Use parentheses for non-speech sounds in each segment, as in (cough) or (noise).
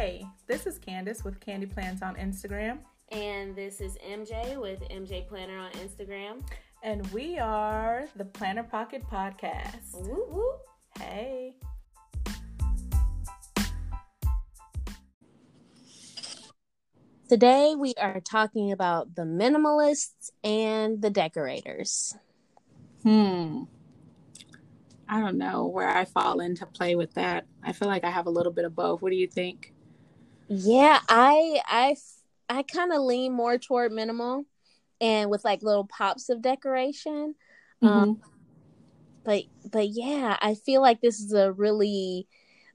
Hey, this is Candice with Candy Plans on Instagram. And this is MJ with MJ Planner on Instagram. And we are the Planner Pocket Podcast. Woo woo. Hey. Today we are talking about the minimalists and the decorators. Hmm. I don't know where I fall into play with that. I feel like I have a little bit of both. What do you think? Yeah, I I I kind of lean more toward minimal and with like little pops of decoration. Mm-hmm. Um but but yeah, I feel like this is a really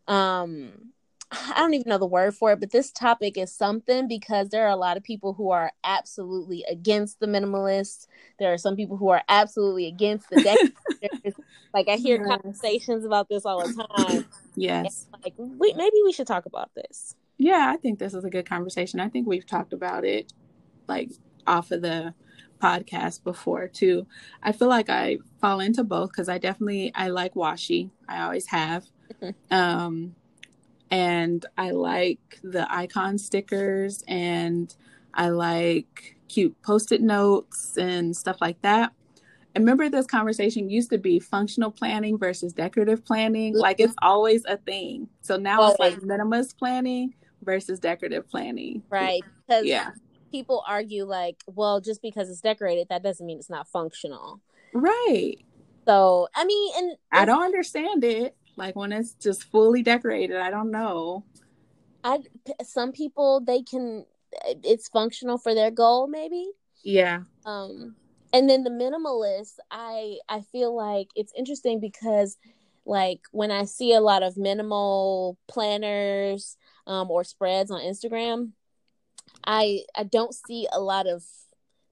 um I don't even know the word for it, but this topic is something because there are a lot of people who are absolutely against the minimalists. There are some people who are absolutely against the decorators. (laughs) like I hear Yes. conversations about this all the time. yes. Like we, maybe we should talk about this. Yeah, I think this is a good conversation. I think we've talked about it like off of the podcast before too. I feel like I fall into both because I definitely I like washi. I always have. Mhm. Um and I like the icon stickers and I like cute post-it notes and stuff like that. I remember this conversation used to be functional planning versus decorative planning. Like it's always a thing. So now it's like minimalist planning versus decorative planning. Right. Because Yeah. people argue like, well, just because it's decorated, that doesn't mean it's not functional. Right. So I mean, and I don't understand it. Like when it's just fully decorated, I don't know. I some people they can it's functional for their goal maybe. Yeah. Um and then the minimalist, I I feel like it's interesting because like when I see a lot of minimal planners um or spreads on Instagram, I I don't see a lot of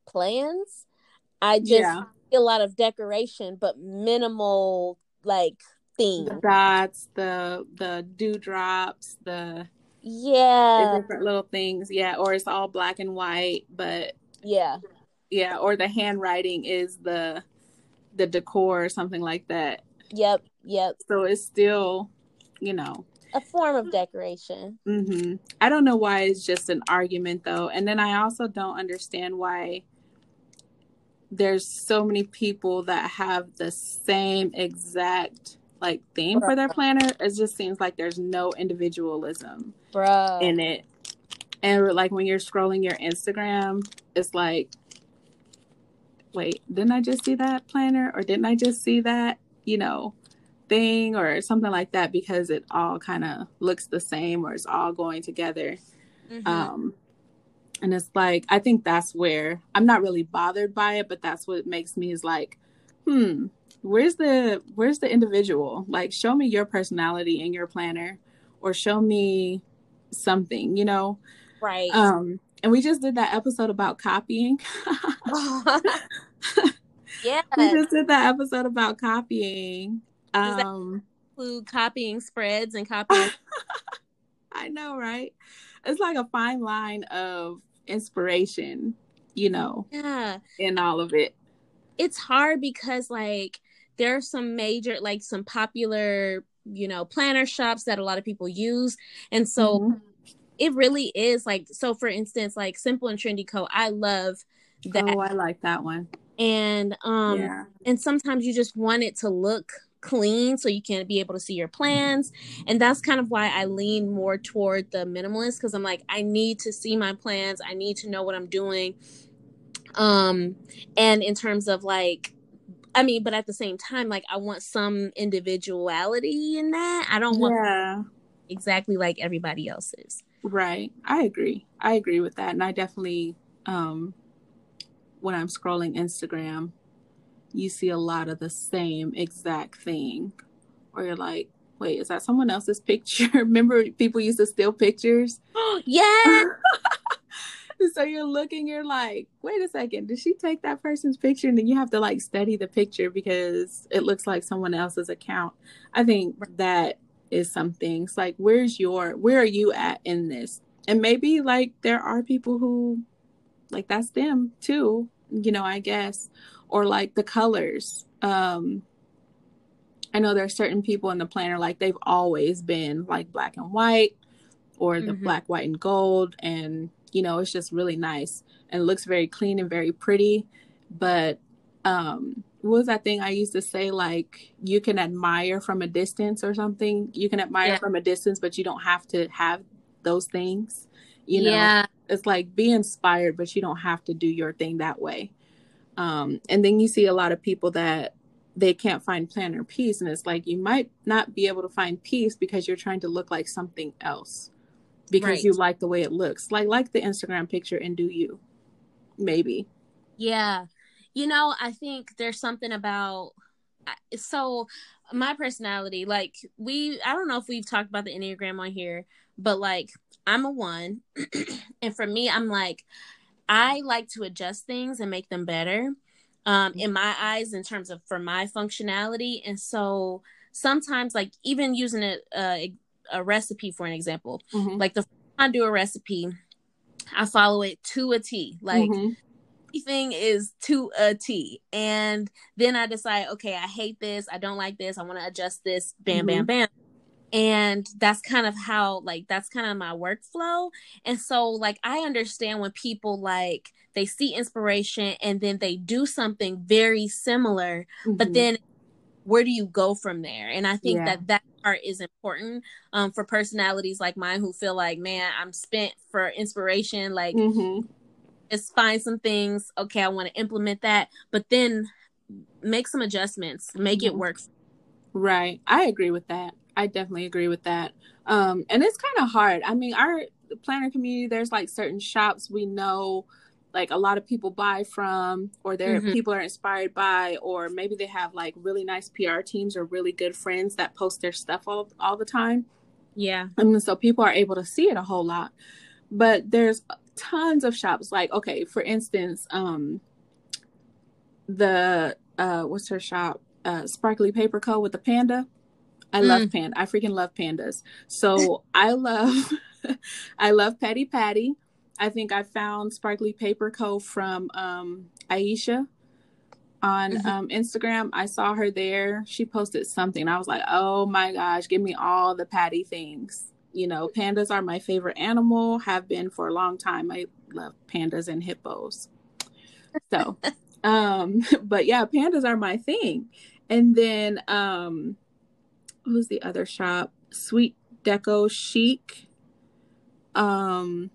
plans. I just yeah. see a lot of decoration but minimal like theme. The dots, the the dewdrops, the, the Yeah. different little things. Yeah. Or it's all black and white, but Yeah. yeah, or the handwriting is the the decor or something like that. Yep. Yep. So it's still, you know, A form of decoration. hmm I don't know why it's just an argument though. And then I also don't understand why there's so many people that have the same exact like theme for their planner. It just seems like there's no individualism Bro. in it. And like when you're scrolling your Instagram, it's like, wait, didn't I just see that planner or didn't I just see that, you know, thing or something like that because it all kind of looks the same or it's all going together. Mhm. Um, and it's like, I think that's where I'm not really bothered by it, but that's what makes me is like, hmm, where's the where's the individual? Like, show me your personality in your planner, or show me something, you know. right. Um, and we just did that episode about copying. (laughs) (laughs) yeah. we just did that episode about copying. Does that- Um, Include copying spreads and (laughs) copying. I know, right? It's like a fine line of inspiration, you know, yeah. in all of it. It's hard because like there are some major like some popular, you know, planner shops that a lot of people use. And so Mhm. it really is like so for instance, like Simple and Trendy Co. I love that. oh, I like that one. and um yeah, and sometimes you just want it to look clean so you can be able to see your plans. And that's kind of why i lean more toward the minimalist because i'm like i need to see my plans. I need to know what i'm doing. Um and in terms of like i mean but at the same time like i want some individuality in that. I don't want yeah, exactly like everybody else's. Right. I agree. I agree with that, and I definitely, um, when I'm scrolling Instagram, you see a lot of the same exact thing, or you're like, wait, is that someone else's picture? (laughs) Remember, people used to steal pictures. (gasps) yeah (laughs) so you're looking, you're like, wait a second, did she take that person's picture? And then you have to like study the picture because it looks like someone else's account. I think that is something. It's like, where's your, where are you at in this? And maybe like there are people who, like, that's them too, you know, I guess, or like the colors. Um, I know there are certain people in the planner, like they've always been like black and white or the mm-hmm. black, white, and gold. And, you know, it's just really nice and looks very clean and very pretty. But um, what was that thing I used to say? Like, you can admire from a distance or something. You can admire yeah. from a distance, but you don't have to have those things. You know, yeah. it's like be inspired, but you don't have to do your thing that way. Um, and then you see a lot of people that they can't find planner peace and it's like you might not be able to find peace because you're trying to look like something else because right. you like the way it looks. Like like the instagram picture and do you maybe. Yeah. You know i think there's something about so my personality like we i don't know if we've talked about the enneagram on here but like i'm a one (clears throat) and for me i'm like i like to adjust things and make them better um, in my eyes in terms of for my functionality. And so sometimes, like even using a a, a recipe for an example, mm-hmm. like the I do a recipe, I follow it to a T. Like mm-hmm. everything is to a T, and then I decide, okay, I hate this, I don't like this, I want to adjust this. Bam, mm-hmm. bam, bam and that's kind of how like that's kind of my workflow and so like i understand when people like they see inspiration and then they do something very similar mm-hmm. but then where do you go from there and i think yeah. that that part is important um, for personalities like mine who feel like man i'm spent for inspiration like mm-hmm. just find some things okay i want to implement that but then make some adjustments make mm-hmm. it work right i agree with that I definitely agree with that. Um, and it's kind of hard. I mean, our planner community, there's like certain shops we know like a lot of people buy from or their mm-hmm. people are inspired by or maybe they have like really nice PR teams or really good friends that post their stuff all, all the time. Yeah. I mean, so people are able to see it a whole lot. But there's tons of shops like okay, for instance, um the uh what's her shop? Uh Sparkly Paper Co with the panda. I mm. love panda. I freaking love pandas. So I love, (laughs) I love Patty Patty. I think I found Sparkly Paper Co. from um, Aisha on mm-hmm. um, Instagram. I saw her there. She posted something. I was like, oh my gosh, give me all the Patty things. You know, pandas are my favorite animal, have been for a long time. I love pandas and hippos. So, (laughs) um, (laughs) but yeah, pandas are my thing. And then um, who's the other shop? Sweet Deco Chic. Um,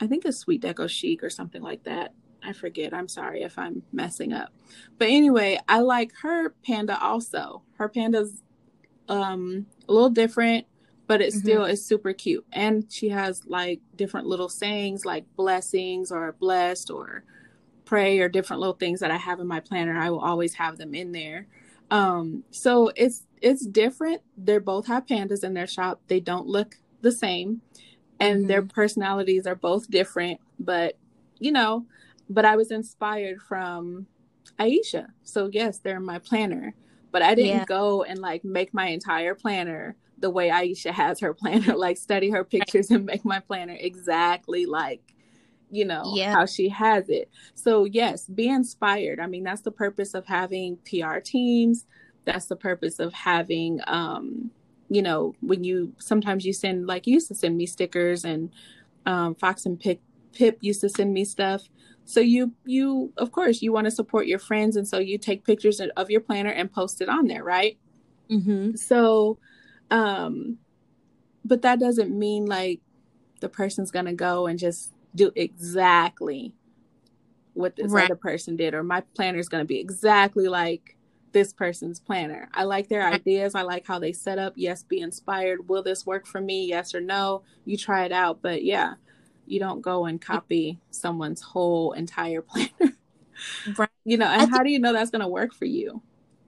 I think it's Sweet Deco Chic or something like that. I forget. I'm sorry if I'm messing up. But anyway, I like her panda also. Her panda's um a little different, but it mm-hmm. still is super cute. And she has like different little sayings like blessings or blessed or pray or different little things that I have in my planner. I will always have them in there. Um so it's it's different. They both have pandas in their shop. They don't look the same, and mm-hmm. their personalities are both different. But you know, but I was inspired from Aisha. So yes, they're my planner. But I didn't yeah. go and like make my entire planner the way Aisha has her planner, (laughs) like study her pictures and make my planner exactly like you know yeah. how she has it so yes be inspired i mean that's the purpose of having pr teams that's the purpose of having um you know when you sometimes you send like you used to send me stickers and um fox and pip pip used to send me stuff so you you of course you want to support your friends and so you take pictures of your planner and post it on there right mm-hmm. so um but that doesn't mean like the person's gonna go and just do exactly what this right. other person did or my planner is gonna be exactly like this person's planner. I like their ideas. I like how they set up. Yes, be inspired. Will this work for me? Yes or no? You try it out. But yeah, you don't go and copy someone's whole entire (laughs) planner. Right. You know, and how do you know that's going to work for you?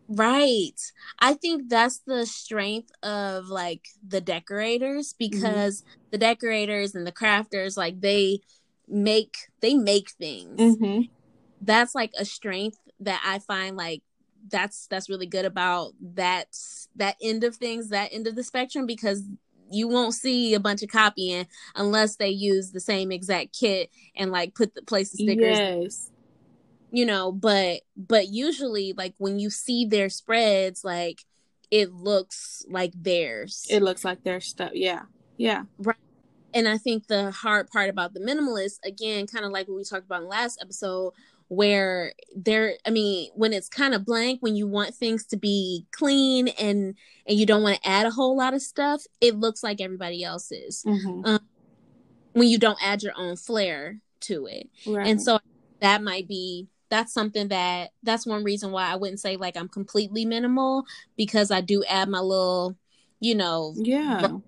Right. I think that's the strength of like the decorators mm-hmm. because mm-hmm. the decorators and the crafters like they make they make things. Mm-hmm. That's like a strength that I find like that's that's really good about that that end of things, that end of the spectrum, because you won't see a bunch of copying unless they use the same exact kit and like put the place the stickers. Yes. You know, but but usually like when you see their spreads, like it looks like theirs. It looks like their stuff, yeah. Yeah. Right. And I think the hard part about the minimalist, again, kind of like what we talked about in last episode, where there i mean when it's kind of blank when you want things to be clean and and you don't want to add a whole lot of stuff it looks like everybody else's mm-hmm. um, when you don't add your own flair to it. Right. and so that might be that's something that that's one reason why i wouldn't say like i'm completely minimal because i do add my little you know yeah.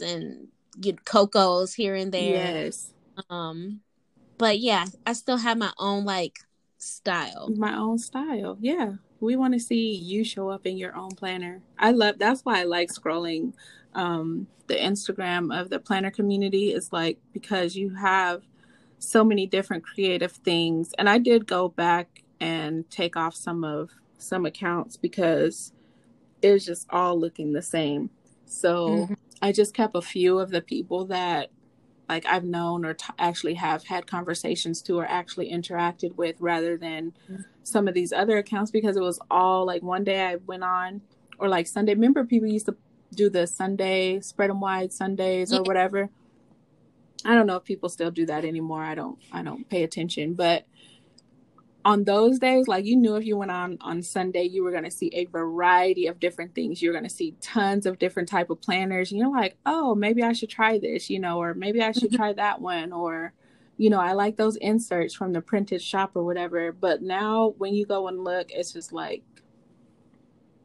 and get cocos here and there. Yes. Um but yeah, I still have my own like style. My own style. Yeah. We want to see you show up in your own planner. I love that's why I like scrolling um the Instagram of the planner community is like because you have so many different creative things and I did go back and take off some of some accounts because it was just all looking the same. So mm-hmm. I just kept a few of the people that like I've known or t- actually have had conversations to or actually interacted with rather than mm-hmm. some of these other accounts because it was all like one day I went on or like Sunday. Remember people used to do the Sunday spread them wide Sundays or whatever. I don't know if people still do that anymore. I don't I don't pay attention, but on those days like you knew if you went on on sunday you were going to see a variety of different things. You're going to see tons of different type of planners. And you're like oh maybe i should try this you know or maybe i should try that one or you know i like those inserts from the printed shop or whatever. But now when you go and look it's just like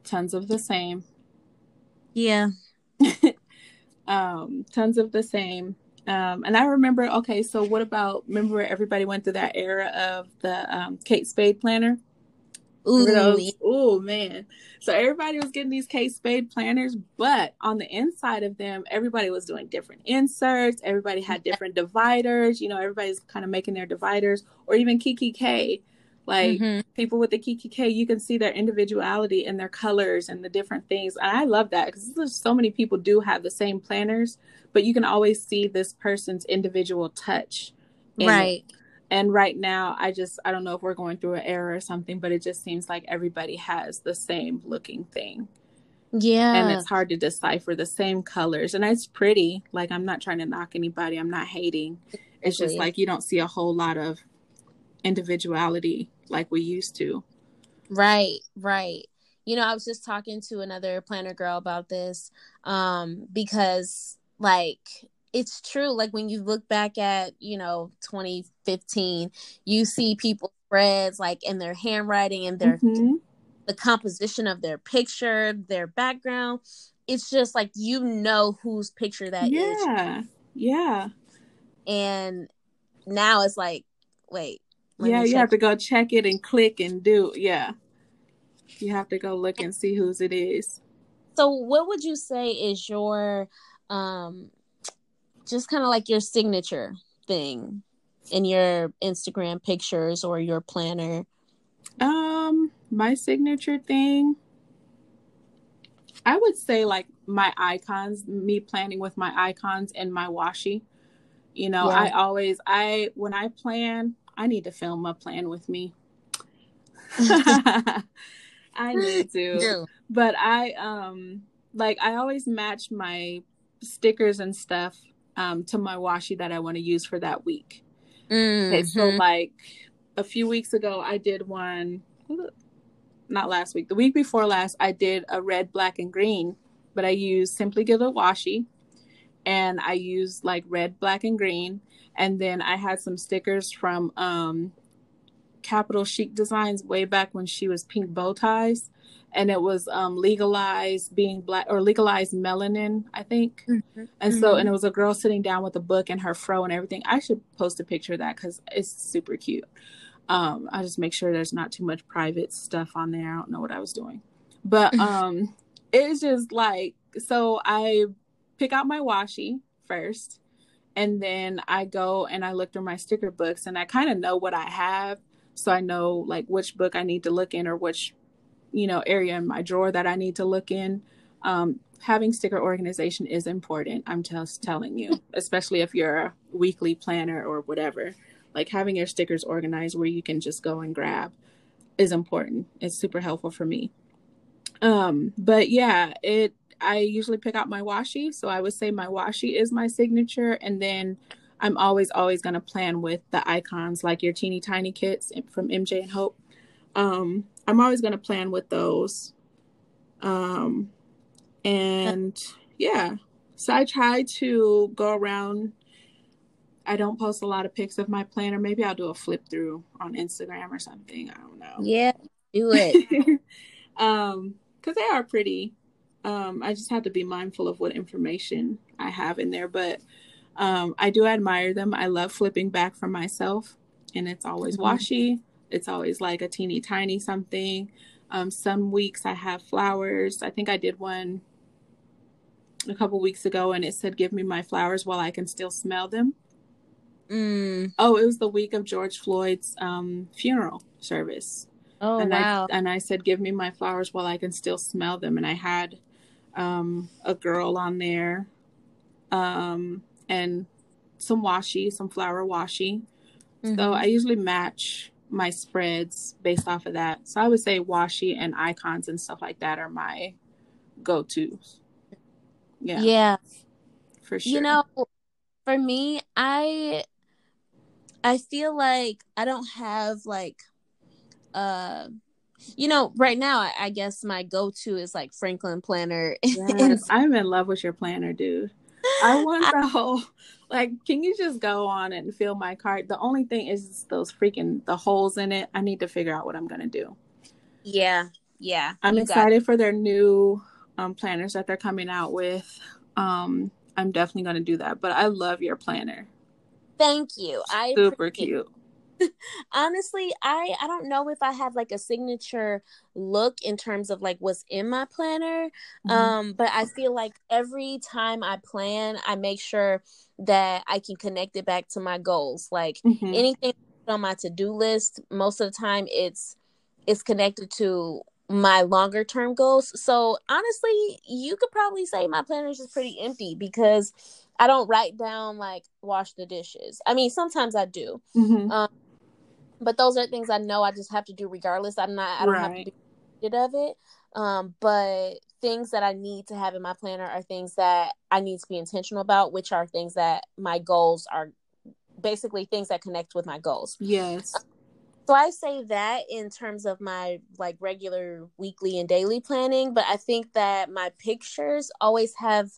tons of the same. Yeah. (laughs) Um tons of the same um, and I remember, okay, so what about, remember everybody went through that era of the um, Kate Spade planner? Ooh, oh man. So everybody was getting these Kate Spade planners, but on the inside of them, everybody was doing different inserts. Everybody had different dividers. You know, everybody's kind of making their dividers, or even Kikki K. Like mm-hmm. people with the Kikki K, you can see their individuality and their colors and the different things. And I love that because so many people do have the same planners, but you can always see this person's individual touch. Right. It. And right now, I just, I don't know if we're going through an era or something, but it just seems like everybody has the same looking thing. Yeah. And it's hard to decipher the same colors. And it's pretty. Like, I'm not trying to knock anybody, I'm not hating. It's just like you don't see a whole lot of individuality like we used to. Right, right. You know, I was just talking to another planner girl about this um because like it's true like when you look back at, you know, 2015, you see people spreads like in their handwriting and their mm-hmm. the composition of their picture, their background. It's just like you know whose picture that yeah. is. yeah. Yeah. And now it's like, wait, yeah, you have to go check it and click and do. Yeah, you have to go look and see whose it is. So, what would you say is your, um, just kind of like your signature thing in your Instagram pictures or your planner? Um, my signature thing. I would say like my icons, me planning with my icons and my washi. You know, yeah. I always I when I plan, I need to film a plan with me. (laughs) (laughs) I need to. But I um like I always match my stickers and stuff um to my washi that I want to use for that week. Mm-hmm. Okay, so like a few weeks ago I did one not last week, the week before last I did a red, black and green, but I used Simply Gilded washi and I used like red, black and green and then I had some stickers from um, Capital Chic Designs way back when she was Pink Bow Ties, and it was um, legalized being black or legalized melanin, I think. Mm-hmm. And so, and it was a girl sitting down with a book and her fro and everything. I should post a picture of that because it's super cute. Um, I just make sure there's not too much private stuff on there. I don't know what I was doing, but um, it's just like so. I pick out my washi first and then I go and I look through my sticker books and I kind of know what I have. So I know like which book I need to look in or which you know area in my drawer that I need to look in. Um, having sticker organization is important I'm just telling you (laughs) especially if you're a weekly planner or whatever. Like having your stickers organized where you can just go and grab is important. It's super helpful for me. Um but yeah it I usually pick out my washi. So I would say my washi is my signature. And then I'm always, always going to plan with the icons like your teeny tiny kits from MJ and Hope. Um, I'm always going to plan with those. Um, and yeah, so I try to go around. I don't post a lot of pics of my planner. Maybe I'll do a flip through on Instagram or something. I don't know. Yeah, do it. (laughs) um, because they are pretty. Um, I just have to be mindful of what information I have in there, but um, I do admire them. I love flipping back for myself, and it's always mm-hmm. washi. It's always like a teeny tiny something. Um, some weeks I have flowers. I think I did one a couple weeks ago, and it said, "Give me my flowers while I can still smell them." Mm. Oh, it was the week of George Floyd's um, funeral service. Oh and wow! I, and I said, "Give me my flowers while I can still smell them." And I had um, a girl on there, um, and some washi, some flower washi. Mm-hmm. So I usually match my spreads based off of that. So I would say washi and icons and stuff like that are my go-tos. Yeah. Yeah. For sure. You know, for me, I I feel like I don't have like uh you know right now I, I guess my go-to is like franklin planner. (laughs) Yes, i'm in love with your planner dude. I (laughs) want the whole like can you just go on and fill my cart? The only thing is those freaking the holes in it. I need to figure out what i'm gonna do. Yeah yeah i'm excited for their new um, planners that they're coming out with. Um i'm definitely gonna do that but i love your planner. Thank you. I super cute (laughs) honestly i i don't know if i have like a signature look in terms of like what's in my planner mm-hmm. um but i feel like every time i plan i make sure that i can connect it back to my goals like mm-hmm. anything on my to-do list most of the time it's it's connected to my longer term goals so honestly you could probably say my planner is just pretty empty because I don't write down like wash the dishes. I mean, sometimes I do, mm-hmm. um, but those are things I know I just have to do regardless. I'm not I don't right. have to be it of it. Um, but things that I need to have in my planner are things that I need to be intentional about, which are things that my goals are basically things that connect with my goals. Yes. So I say that in terms of my like regular weekly and daily planning, but I think that my pictures always have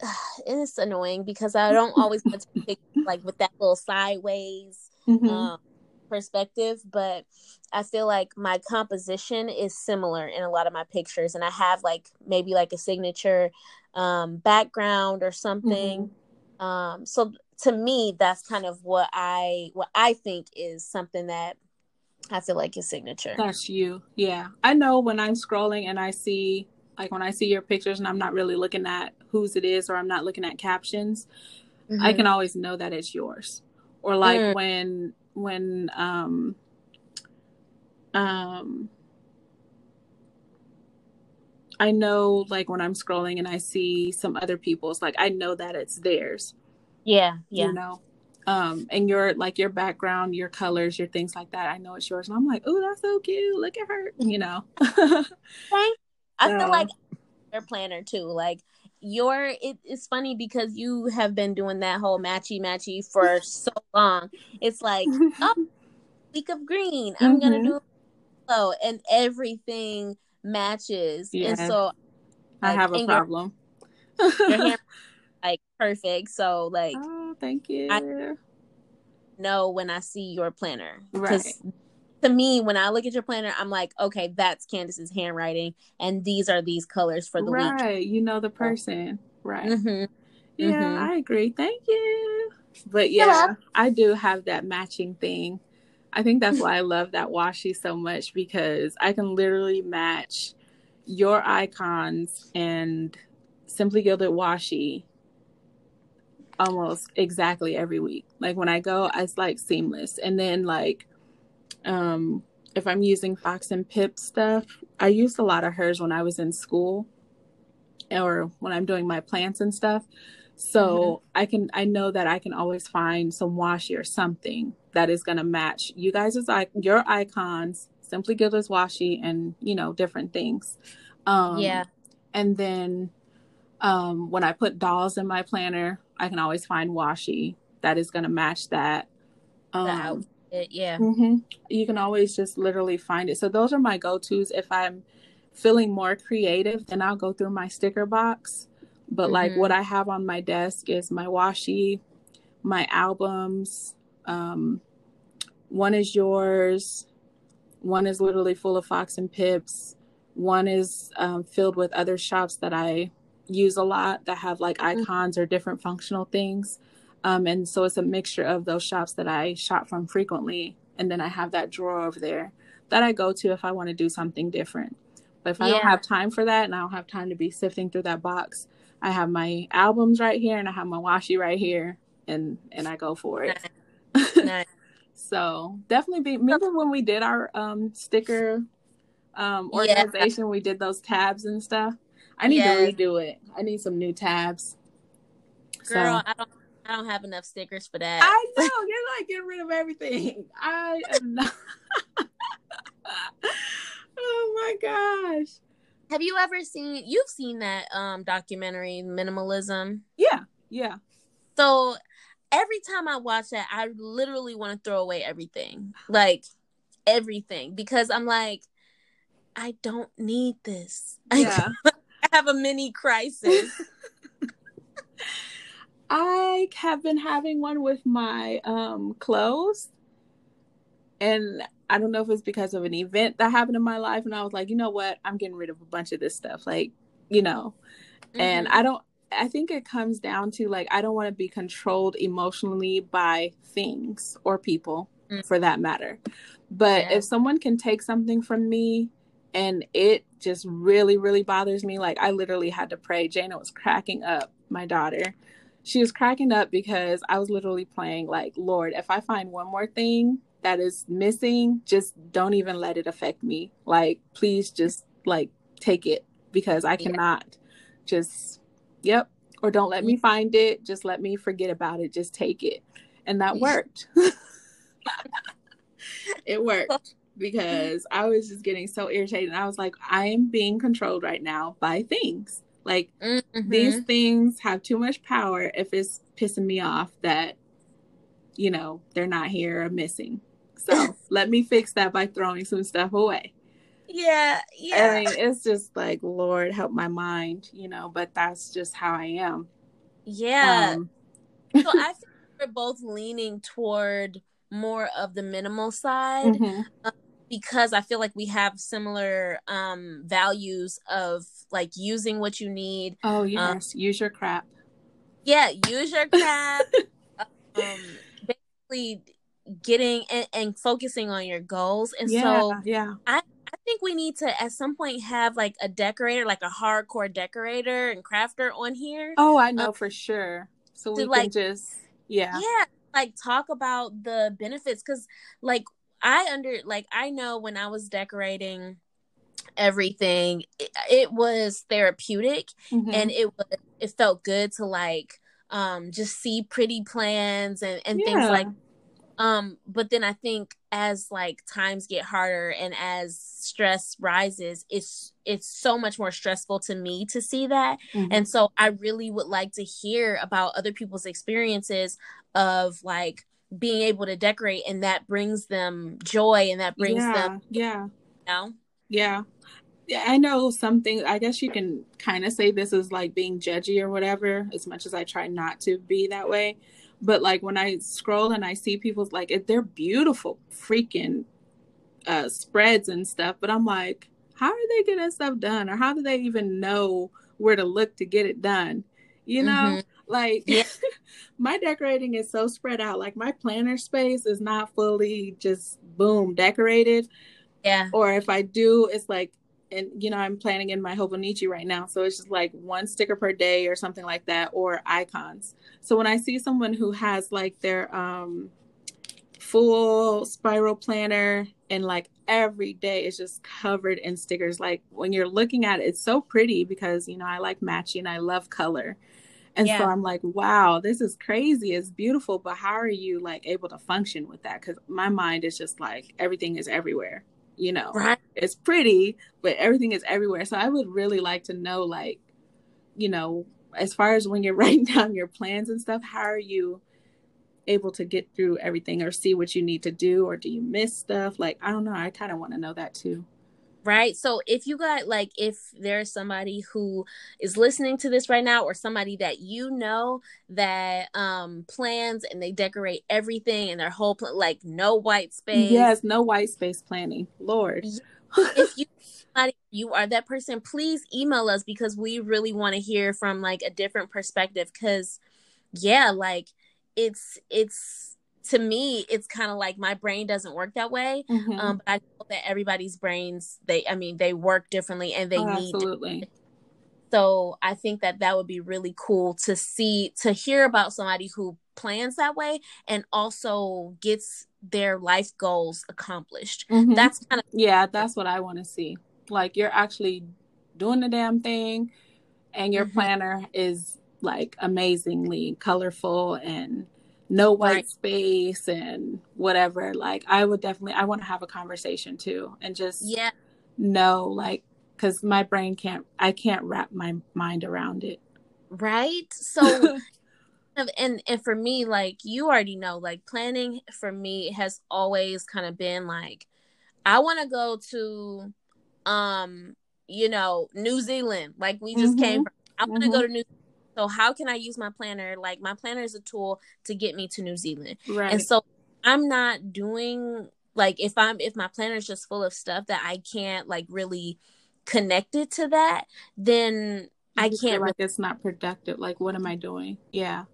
(sighs) it's annoying because I don't always (laughs) take like with that little sideways mm-hmm. um, perspective, but I feel like my composition is similar in a lot of my pictures, and I have like maybe like a signature um, background or something. Mm-hmm. Um, so to me, that's kind of what I what I think is something that I feel like is signature. That's you, yeah. I know when I'm scrolling and I see like when I see your pictures and I'm not really looking at whose it is or I'm not looking at captions, mm-hmm. I can always know that it's yours. Or like mm. when when um um I know like when I'm scrolling and I see some other people's like I know that it's theirs. Yeah, yeah. You know. Um and your like your background, your colors, your things like that, I know it's yours. And I'm like, oh that's so cute. Look at her, you know. (laughs) I feel like your planner too. Like your it, it's funny because you have been doing that whole matchy matchy for so long. It's like (laughs) oh, week of green. I'm mm-hmm. gonna do so, and everything matches. And so I have a problem. Your, your hair (laughs) like perfect. So like, oh, thank you. I know when I see your planner right to me, when I look at your planner, I'm like, okay, that's Candice's handwriting, and these are these colors for the right. week. Right, you know the person, right? Mm-hmm. Yeah, mm-hmm. I agree. Thank you. But yeah, yeah, I do have that matching thing. I think that's why I love that washi so much because I can literally match your icons and Simply Gilded washi almost exactly every week. Like when I go, it's like seamless. And then like um, if I'm using Fox and Pip stuff, I used a lot of hers when I was in school or when I'm doing my plants and stuff. So mm-hmm. I can I know that I can always find some washi or something that is going to match you guys' like your icons, Simply Gilded's washi, and you know different things. Um, yeah. And then um, when I put dolls in my planner, I can always find washi that is going to match that. Um, outfit, yeah. Mm-hmm. You can always just literally find it. So those are my go tos. If I'm feeling more creative, then I'll go through my sticker box. But mm-hmm. like what I have on my desk is my washi, my albums. Um, one is yours. One is literally full of Fox and Pips. One is um, filled with other shops that I use a lot that have like mm-hmm. icons mm-hmm. or different functional things. Um, and so it's a mixture of those shops that I shop from frequently. And then I have that drawer over there that I go to if I want to do something different. But if I yeah. don't have time for that and I don't have time to be sifting through that box, I have my albums right here and I have my washi right here and and I go for it. Nice. nice. (laughs) so definitely be remember when we did our um sticker um organization, yeah. we did those tabs and stuff. I need yes. to redo it. I need some new tabs. Girl, so. I don't I don't have enough stickers for that. I (laughs) know you're like getting rid of everything. I am not. (laughs) oh my gosh! Have you ever seen? You've seen that um documentary, Minimalism? Yeah, yeah. So every time I watch that, I literally want to throw away everything, (sighs) like everything, because I'm like, I don't need this. (laughs) Yeah. I have a mini crisis. I have been having one with my um, clothes. And I don't know if it's because of an event that happened in my life. And I was like, you know what? I'm getting rid of a bunch of this stuff. Like, you know, mm-hmm. and I don't, I think it comes down to like, I don't want to be controlled emotionally by things or people mm-hmm. for that matter. But yeah. if someone can take something from me and it just really, really bothers me, like I literally had to pray. Jana was cracking up, my daughter she was cracking up because I was literally playing like, Lord, if I find one more thing that is missing, just don't even let it affect me. Like, please just like take it because I cannot yeah. just, yep. Or don't let me find it. Just let me forget about it. Just take it. And that worked. (laughs) it worked (laughs) because I was just getting so irritated. I was like, I am being controlled right now by things. Like mm-hmm. these things have too much power if it's pissing me off that, you know, they're not here or missing. So (laughs) let me fix that by throwing some stuff away. Yeah, yeah. I mean, it's just like, Lord, help my mind, you know, but that's just how I am. Yeah. Um, so I (laughs) think we're both leaning toward more of the minimal side. Mm-hmm. Um, because I feel like we have similar um values of like using what you need. Oh um, yes, um, use your crap. Yeah, use your crap. (laughs) um basically getting and, and, focusing on your goals. And yeah, so yeah. I I think we need to at some point have like a decorator, like a hardcore decorator and crafter on here. Oh, I know um, for sure. So we can like, just yeah. Yeah, like talk about the benefits cuz like I under like I know when I was decorating everything it, it was therapeutic mm-hmm. and it was it felt good to like um just see pretty plans and and yeah. things like um but then i think as like times get harder and as stress rises it's it's so much more stressful to me to see that mm-hmm. and so i really would like to hear about other people's experiences of like being able to decorate and that brings them joy and that brings yeah, them yeah. you know? yeah. Yeah i know something i guess you can kind of say this is like being judgy or whatever as much as i try not to be that way. But like when i scroll and i see people's like they're beautiful freaking uh spreads and stuff but i'm like how are they getting stuff done? Or how do they even know where to look to get it done? You know? Mm-hmm. Like yeah. (laughs) my decorating is so spread out. Like my planner space is not fully just boom decorated. Yeah. Or if I do, it's like and you know, I'm planning in my Hobonichi right now. So it's just like one sticker per day or something like that, or icons. So when I see someone who has like their um full spiral planner and like every day is just covered in stickers. Like when you're looking at it, it's so pretty because you know I like matching, I love color. And yeah. so I'm like, wow, this is crazy. It's beautiful, but how are you like able to function with that? Because my mind is just like everything is everywhere. you know. Right. It's pretty, but everything is everywhere. So I would really like to know like, you know, as far as when you're (laughs) writing down your plans and stuff, how are you able to get through everything or see what you need to do or do you miss stuff? Like, I don't know. I kind of want to know that too right? So if you got like if there's somebody who is listening to this right now or somebody that you know that um plans and they decorate everything and their whole pl- like no white space yes no white space planning. Lord. (laughs) If you you are that person please email us because we really want to hear from like a different perspective because yeah like it's it's to me it's kind of like my brain doesn't work that way mm-hmm. um but i know that everybody's brains they i mean they work differently and they oh, need absolutely so i think that that would be really cool to see to hear about somebody who plans that way and also gets their life goals accomplished mm-hmm. that's kind of yeah that's what i want to see like you're actually doing the damn thing and your mm-hmm. planner is like amazingly colorful and no white right. space and whatever like i would definitely i want to have a conversation too and just yeah know like because my brain can't i can't wrap my mind around it right so (laughs) and and for me like you already know like planning for me has always kind of been like i want to go to um you know new zealand like we just mm-hmm. came from i want to mm-hmm. go to new so how can I use my planner? Like my planner is a tool to get me to New Zealand. Right. And so I'm not doing like if I'm if my planner is just full of stuff that I can't like really connect it to that, then I can't like it's not productive. Like what am I doing? Yeah.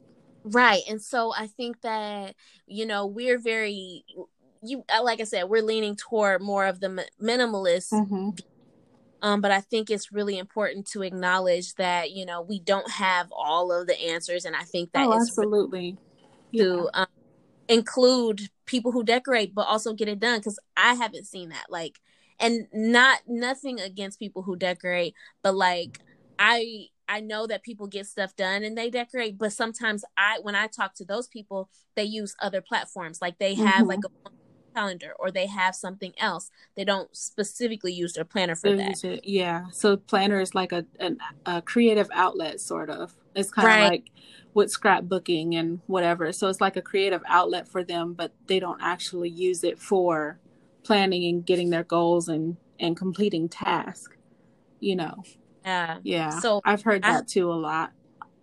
Right. And so I think that you know, we're very you like I said, we're leaning toward more of the minimalist mm-hmm. Um, but I think it's really important to acknowledge that you know we don't have all of the answers, and I think that oh, absolutely really to yeah. um, include people who decorate, but also get it done because I haven't seen that. Like, and not nothing against people who decorate, but like I I know that people get stuff done and they decorate, but sometimes I when I talk to those people, they use other platforms. Like they have mm-hmm. like a calendar or they have something else. They don't specifically use their planner for that. It, yeah. So planner is like a, an, a creative outlet sort of. It's kind right. of like with scrapbooking and whatever. So it's like a creative outlet for them, but they don't actually use it for planning and getting their goals and and completing tasks. You know. Yeah. Yeah. So I've heard that I, too a lot.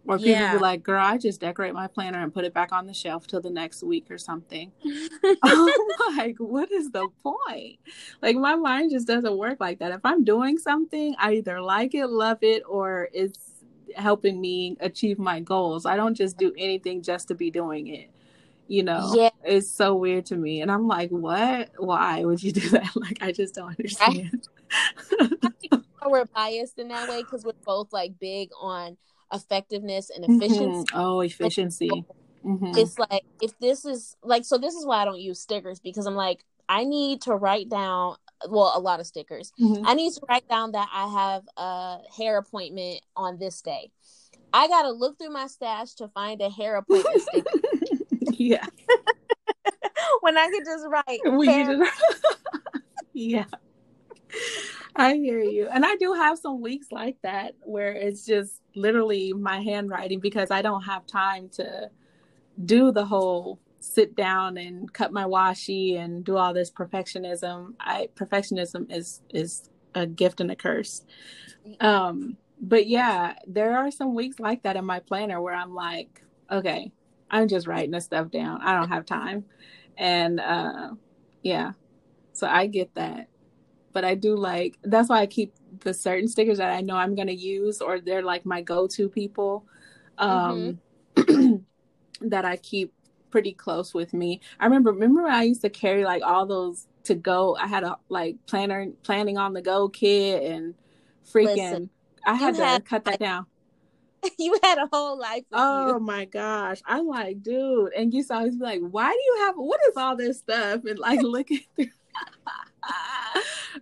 Or people yeah. be like, girl, I just decorate my planner and put it back on the shelf till the next week or something. (laughs) I'm like, what is the point? Like, my mind just doesn't work like that. If I'm doing something, I either like it, love it, or it's helping me achieve my goals. I don't just do anything just to be doing it. You know, yeah. it's so weird to me. And I'm like, what? Why would you do (laughs) that? Like, I just don't understand. we're biased in that way because we're both like big on effectiveness and mm-hmm. efficiency. Mm-hmm. Oh, efficiency. Mm-hmm. It's like if this is like so this is why I don't use stickers because I'm like I need to write down well a lot of stickers. Mm-hmm. I need to write down that I have a hair appointment on this day. I got to look through my stash to find a hair appointment sticker. (laughs) yeah. (laughs) when I could just write. (laughs) yeah. I hear you. And I do have some weeks like that where it's just literally my handwriting because I don't have time to do the whole sit down and cut my washi and do all this perfectionism. I perfectionism is is a gift and a curse. Um but yeah, there are some weeks like that in my planner where I'm like, okay, I'm just writing this stuff down. I don't have time. And uh yeah. So I get that but I do like that's why I keep the certain stickers that I know I'm gonna use or they're like my go-to people um mm-hmm. (clears throat) that I keep pretty close with me. I remember remember when I used to carry like all those to go. I had a like planner planning on the go kit and freaking Listen, I had to had, cut that down. (laughs) You had a whole life. oh you. my gosh. I'm like, dude. And you always be like, why do you have what is all this stuff? And like (laughs) looking through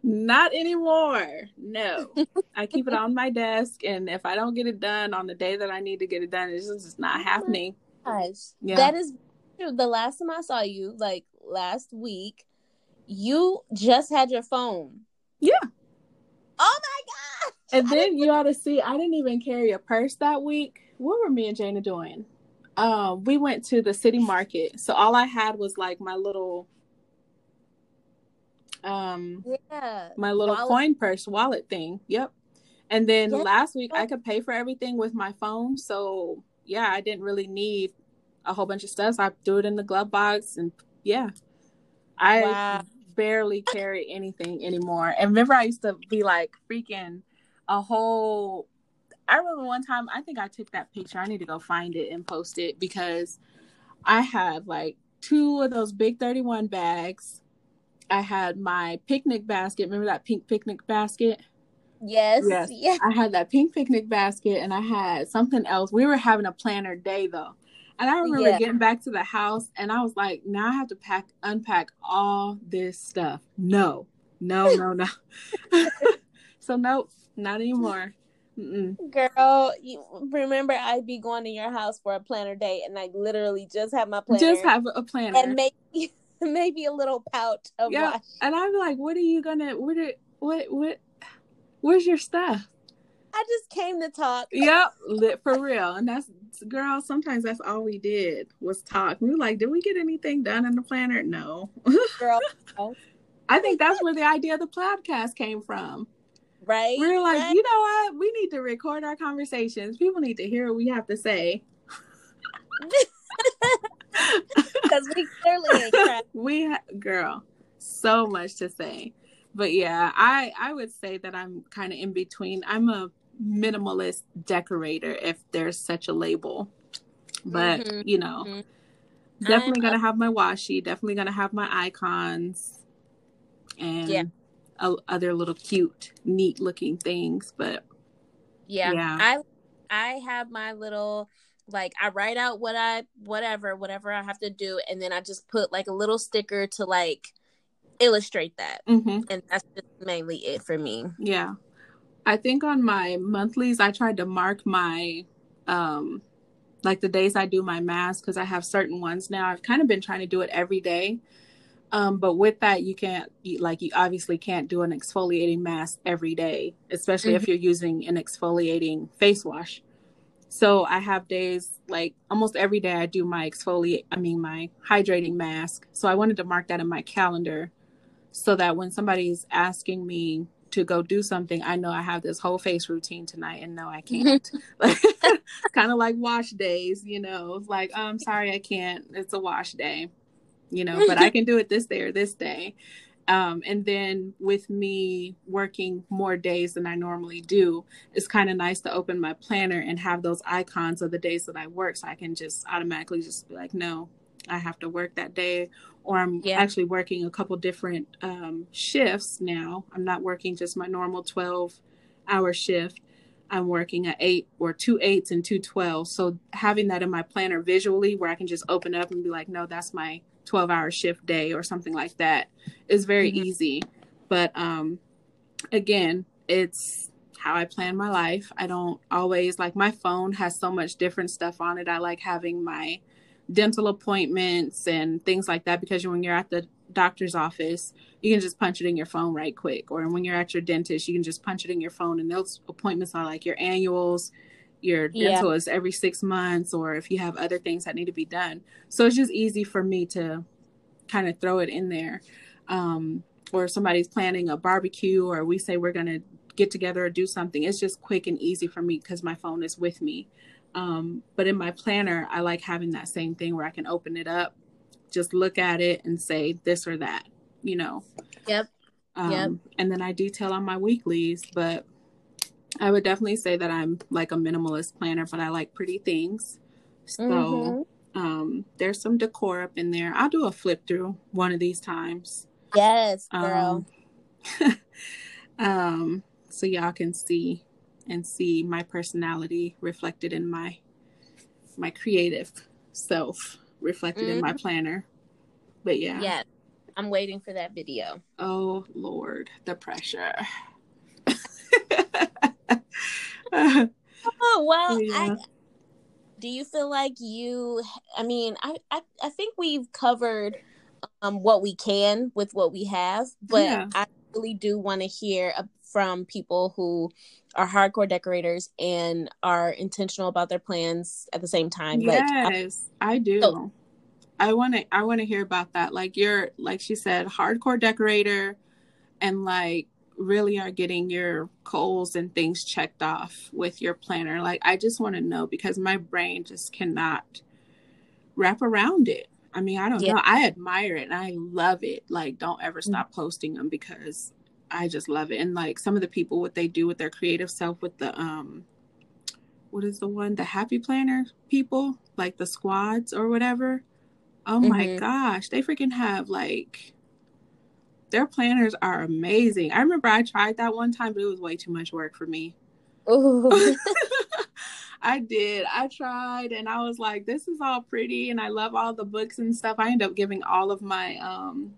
Not anymore. No. I keep it on my desk and if I don't get it done on the day that I need to get it done, it's just not oh happening. Gosh. Yeah. That is true. The last time I saw you, like last week, you just had your phone. Yeah. Oh my god! And then you ought to see, I didn't even carry a purse that week. What were me and Jana doing? Um, we went to the city market. So all I had was like my little um Yeah. my little Wallet. coin purse wallet thing. Yep. And then Yeah. last week I could pay for everything with my phone. So yeah, I didn't really need a whole bunch of stuff. So I threw it in the glove box and yeah. I Wow. barely carry anything anymore. And remember I used to be like freaking a whole I remember one time I think I took that picture. I need to go find it and post it because I had like two of those big 31 bags. I had my picnic basket. Remember that pink picnic basket? Yes. Yes. Yes. I had that pink picnic basket and I had something else. We were having a planner day though. And I remember Yeah. getting back to the house and I was like, now I have to pack unpack all this stuff. No, no, (laughs) no, no. (laughs) so nope, not anymore. Mm-mm. Girl, you remember I'd be going to your house for a planner day and I literally just have my planner Just have a planner. and maybe (laughs) (laughs) maybe a little pouch of Yeah. and I'm like, what are you gonna what are, what what where's your stuff? I just came to talk. (laughs) Yep, lit for real. And that's girl, sometimes that's all we did was talk. We were like, did we get anything done in the planner? No. (laughs) Girl, I think that's where the idea of the podcast came from. right? We were like, Right? you know what? We need to record our conversations. People need to hear what we have to say. Because we clearly (laughs) we ha- girl, so much to say. But yeah, I I would say that I'm kind of in between. I'm a minimalist decorator if there's such a label. But, Mhm, you know, mhm. definitely I'm to have my washi, definitely going to have my icons and Yeah. o- other little cute, neat looking things, but Yeah. Yeah. I I have my little like I write out what I whatever whatever I have to do and then I just put like a little sticker to like illustrate that. mhm. And that's just mainly it for me. Yeah. I think on my monthlies, I tried to mark my, um, like the days I do my mask because I have certain ones now. I've kind of been trying to do it every day. Um, but with that, you can't, like, you obviously can't do an exfoliating mask every day, especially if you're using an exfoliating face wash. So I have days like almost every day I do my exfoliate, I mean, my hydrating mask. So I wanted to mark that in my calendar so that when somebody's asking me to go do something, I know I have this whole face routine tonight, and no, I can't. (laughs) (laughs) kind of like wash days, you know. It's like, oh, I'm sorry, I can't. It's a wash day, you know, but I can do it this day or this day. Um, and then with me working more days than I normally do, it's kind of nice to open my planner and have those icons of the days that I work, so I can just automatically just be like, no, I have to work that day, or I'm Yeah. actually working a couple different um, shifts now. I'm not working just my normal 12 hour shift. I'm working at eight or two eights and two 12s. So having that in my planner visually where I can just open up and be like, no, that's my 12 hour shift day or something like that is very Mhm. easy. But um, again, it's how I plan my life. I don't always like my phone has so much different stuff on it. I like having my dental appointments and things like that because when you're at the doctor's office, you can just punch it in your phone right quick. Or when you're at your dentist, you can just punch it in your phone. And those appointments are like your annuals, your Yeah. is every six months, or if you have other things that need to be done. So it's just easy for me to kind of throw it in there. Um, or somebody's planning a barbecue, or we say we're going to get together or do something, it's just quick and easy for me because my phone is with me. Um, but in my planner, I like having that same thing where I can open it up, just look at it and say this or that, you know. Yep. Um, Yep. And then I detail on my weeklies, but I would definitely say that I'm like a minimalist planner, but I like pretty things. So Mhm. um, there's some decor up in there. I'll do a flip through one of these times. Yes, girl. Um, (laughs) um, so y'all can see and see my personality reflected in my my creative self reflected in my planner. But yeah. yes. I'm waiting for that video. Oh Lord, the pressure. (laughs) (laughs) Oh well, Yeah. I, do you feel like you? I mean, I, I I think we've covered um, what we can with what we have. But Yeah. I really do want to hear from people who are hardcore decorators and are intentional about their plans at the same time. Like, I- Yes, I do. So- I want to I want to hear about that. Like you're like she said hardcore decorator and like really are getting your goals and things checked off with your planner. Like I just want to know because my brain just cannot wrap around it. I mean, I don't Yeah. know. I admire it and I love it. Like don't ever Mm-hmm. stop posting them because I just love it. And like some of the people what they do with their creative self with the um what is the one the happy planner people like the squads or whatever oh my Mhm. gosh they freaking have like their planners are amazing. I remember i tried that one time but it was way too much work for me. Ooh. (laughs) (laughs) i did. I tried and i was like this is all pretty and i love all the books and stuff. I ended up giving all of my um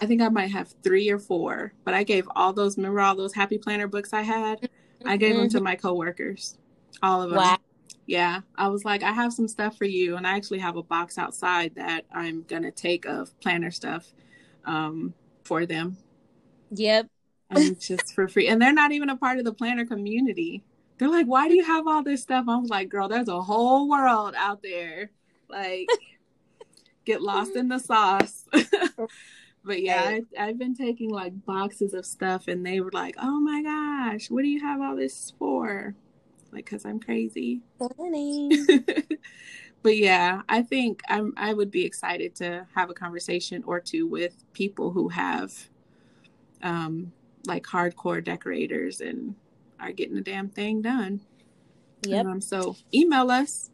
i think i might have three or four but i gave all those remember all those happy planner books i had? I gave them to my coworkers all of them Wow. yeah. I was like i have some stuff for you and i actually have a box outside that i'm gonna take of planner stuff. Um, for them. Yep. um, just for free. And they're not even a part of the planner community. They're like why do you have all this stuff? I was like girl there's a whole world out there. Like (laughs) get lost in the sauce. (laughs) But yeah I, i've been taking like boxes of stuff and they were like oh my gosh what do you have all this for? Like because i'm crazy. Funny. (laughs) but yeah, I think I'm, I would be excited to have a conversation or two with people who have, um, like hardcore decorators and are getting the damn thing done. Yep. Um, so email us,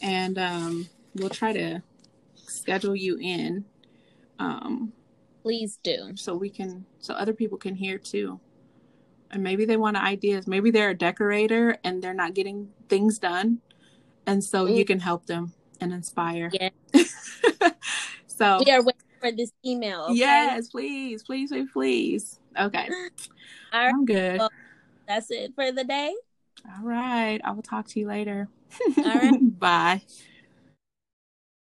and um, we'll try to schedule you in, um, Please do. so we can so other people can hear too. And maybe they want ideas. Maybe they're a decorator and they're not getting things done. And so you Mm. can help them and inspire. Yeah. (laughs) so We are waiting for this email. Okay? yes, please, please, please, please. Okay. (gasps) All right. I'm good. Well- That's it for the day. All right. I will talk to you later. All right. (laughs) Bye.